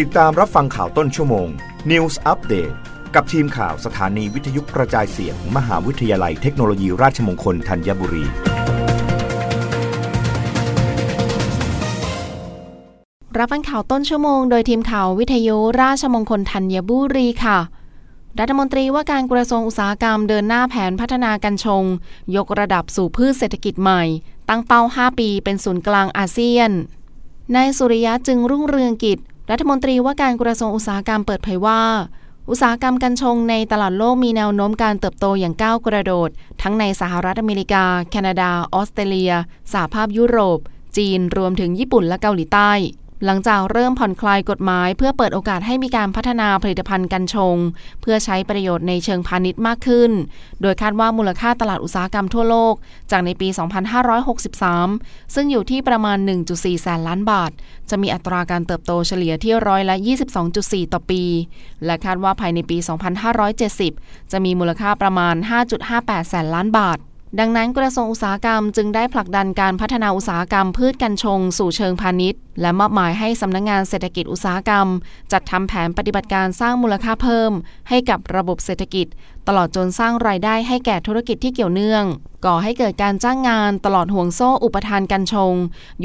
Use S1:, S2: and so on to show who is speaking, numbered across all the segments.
S1: ติดตามรับฟังข่าวต้นชั่วโมง News Update กับทีมข่าวสถานีวิทยุกระจายเสียงมมหาวิทยาลัยเทคโนโลยีราชมงคลธัญบุรี
S2: รับฟังข่าวต้นชั่วโมงโดยทีมข่าววิทยุราชมงคลธัญบุรีค่ะ รัฐมนตรีว่าการกระทรวงอุตสาหกรรมเดินหน้าแผนพัฒนากัญชง ยกระดับสู่พืชเศรษฐกิจใหม่ ตั้งเป้า 5 ปีเป็นศูนย์กลางอาเซียนนายสุริยะจึงรุ่งเรืองกิจ รัฐมนตรีว่าการกระทรวงอุตสาหกรรมเปิดเผยว่า อุตสาหกรรมกัญชงในตลาดโลกมีแนวโน้มการเติบโตอย่างก้าวกระโดด ทั้งในสหรัฐอเมริกา แคนาดา ออสเตรเลีย สหภาพยุโรป จีน รวมถึงญี่ปุ่นและเกาหลีใต้ หลังจากเริ่มผ่อนคลายกฎหมาย เพื่อเปิดโอกาสให้มีการพัฒนาผลิตภัณฑ์กัญชง เพื่อใช้ประโยชน์ในเชิงพาณิชย์มากขึ้น โดยคาดว่ามูลค่าตลาดอุตสาหกรรมทั่วโลก จากในปี 2563 ซึ่งอยู่ที่ประมาณ 1.4 แสนล้านบาท จะมีอัตราการเติบโตเฉลี่ยที่ร้อยละ 22.4 ต่อปี และคาดว่าภายในปี 2570 จะมีมูลค่าประมาณ 5.58 แสนล้านบาท ดังนั้นกระทรวงอุตสาหกรรมจึงได้ผลักดันการพัฒนาอุตสาหกรรมพืชกัญชง สู่เชิงพาณิชย์ และมอบหมายให้สำนักงงานเศรษฐกิจอุตสาหกรรม จัดทำแผนปฏิบัติการสร้างมูลค่าเพิ่ม ให้กับระบบเศรษฐกิจ ตลอดจนสร้างรายได้ให้แก่ธุรกิจที่เกี่ยวเนื่อง ก่อให้เกิดการจ้างงานตลอดห่วงโซ่อุปทานกัญชง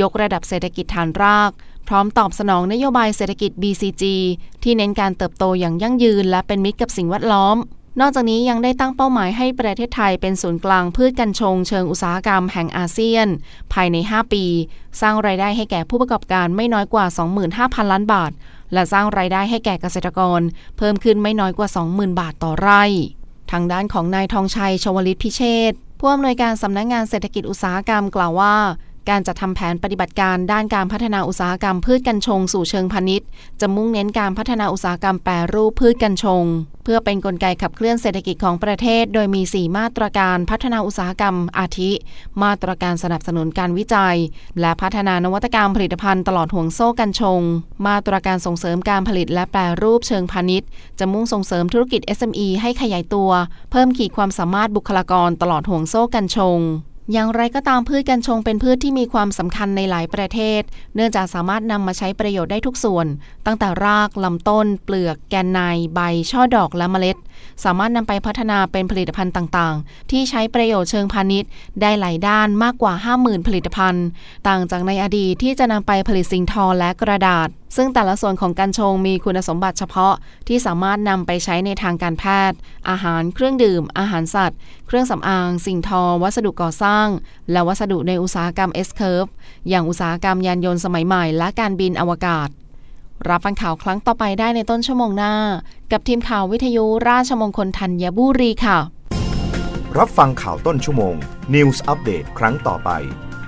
S2: ยกระดับเศรษฐกิจฐานราก พร้อมตอบสนองนโยบายเศรษฐกิจ BCG ที่เน้นการเติบโตอย่างยั่งยืน และเป็นมิตรกับสิ่งแวดล้อม นอกจากนี้ยังได้ตั้งเป้าหมายให้ประเทศไทยเป็นศูนย์กลางพืชกัญชงเชิงอุตสาหกรรมแห่งอาเซียน ภายใน 5 ปี สร้างรายได้ให้แก่ผู้ประกอบการไม่น้อยกว่า 25,000 ล้านบาท และสร้างรายได้ให้แก่เกษตรกร เพิ่มขึ้นไม่น้อยกว่า 20,000 บาทต่อไร่ ทางด้านของนายทองชัยชวลิตพิเชษผู้อำนวยการสำนักงงานเศรษฐกิจอุตสาหกรรมกล่าวว่า การจัดทำแผนปฏิบัติการด้านการพัฒนาอุตสาหกรรมพืชกัญชงสู่เชิงพาณิชย์ จะมุ่งเน้นการพัฒนาอุตสาหกรรมแปรรูปพืชกัญชง เพื่อเป็นนกลไกขับเคลื่อนเศรษฐกิจของประเทศ โดยมี 4 มาตรการพัฒนาอุตสาหกรรม อาทิ มาตรการสนับสนุนการวิจัย และพัฒนานวัตกรรมผลิตภัณฑ์ตลอดห่วงโซ่กัญชง มาตรการส่งเสริมการผลิตและแปรรูปเชิงพาณิชย์ จะมุ่งส่งเสริมธุรกิจ SME ให้ขยายตัว เพิ่มขีดความสามารถบุคลากรตลอดห่วงโซ่กัญชง อย่างไรก็ตามพืชกัญชงเป็นพืชที่มีความสำคัญในหลายประเทศ เนื่องจากสามารถนำมาใช้ประโยชน์ได้ทุกส่วน ตั้งแต่รากลำต้น เปลือก แกนใน ใบ ช่อดอกและเมล็ด สามารถนำไปพัฒนาเป็นผลิตภัณฑ์ต่างๆ ที่ใช้ประโยชน์เชิงพาณิชย์ ได้หลายด้านมากกว่า 50,000 ผลิตภัณฑ์ ต่างจากในอดีตที่จะนำไปผลิตสิ่งทอและกระดาษซึ่งแต่ละส่วนของกัญชงมีคุณสมบัติเฉพาะที่สามารถนำไปใช้ในทางการแพทย์ อาหารเครื่องดื่ม อาหารสัตว์ เครื่องสำอาง สิ่งทอ วัสดุก่อสร้าง และวัสดุในอุตสาหกรรม S-curve อย่างอุตสาหกรรมยานยนต์สมัยใหม่ และการบินอวกาศ รับฟังข่าวครั้งต่อไปได้ในต้นชั่วโมงหน้า กับทีมข่าววิทยุราชมงคลธัญบุรีค่ะ
S1: รับฟังข่าวต้นชั่วโมง News อัปเดตครั้งต่อไป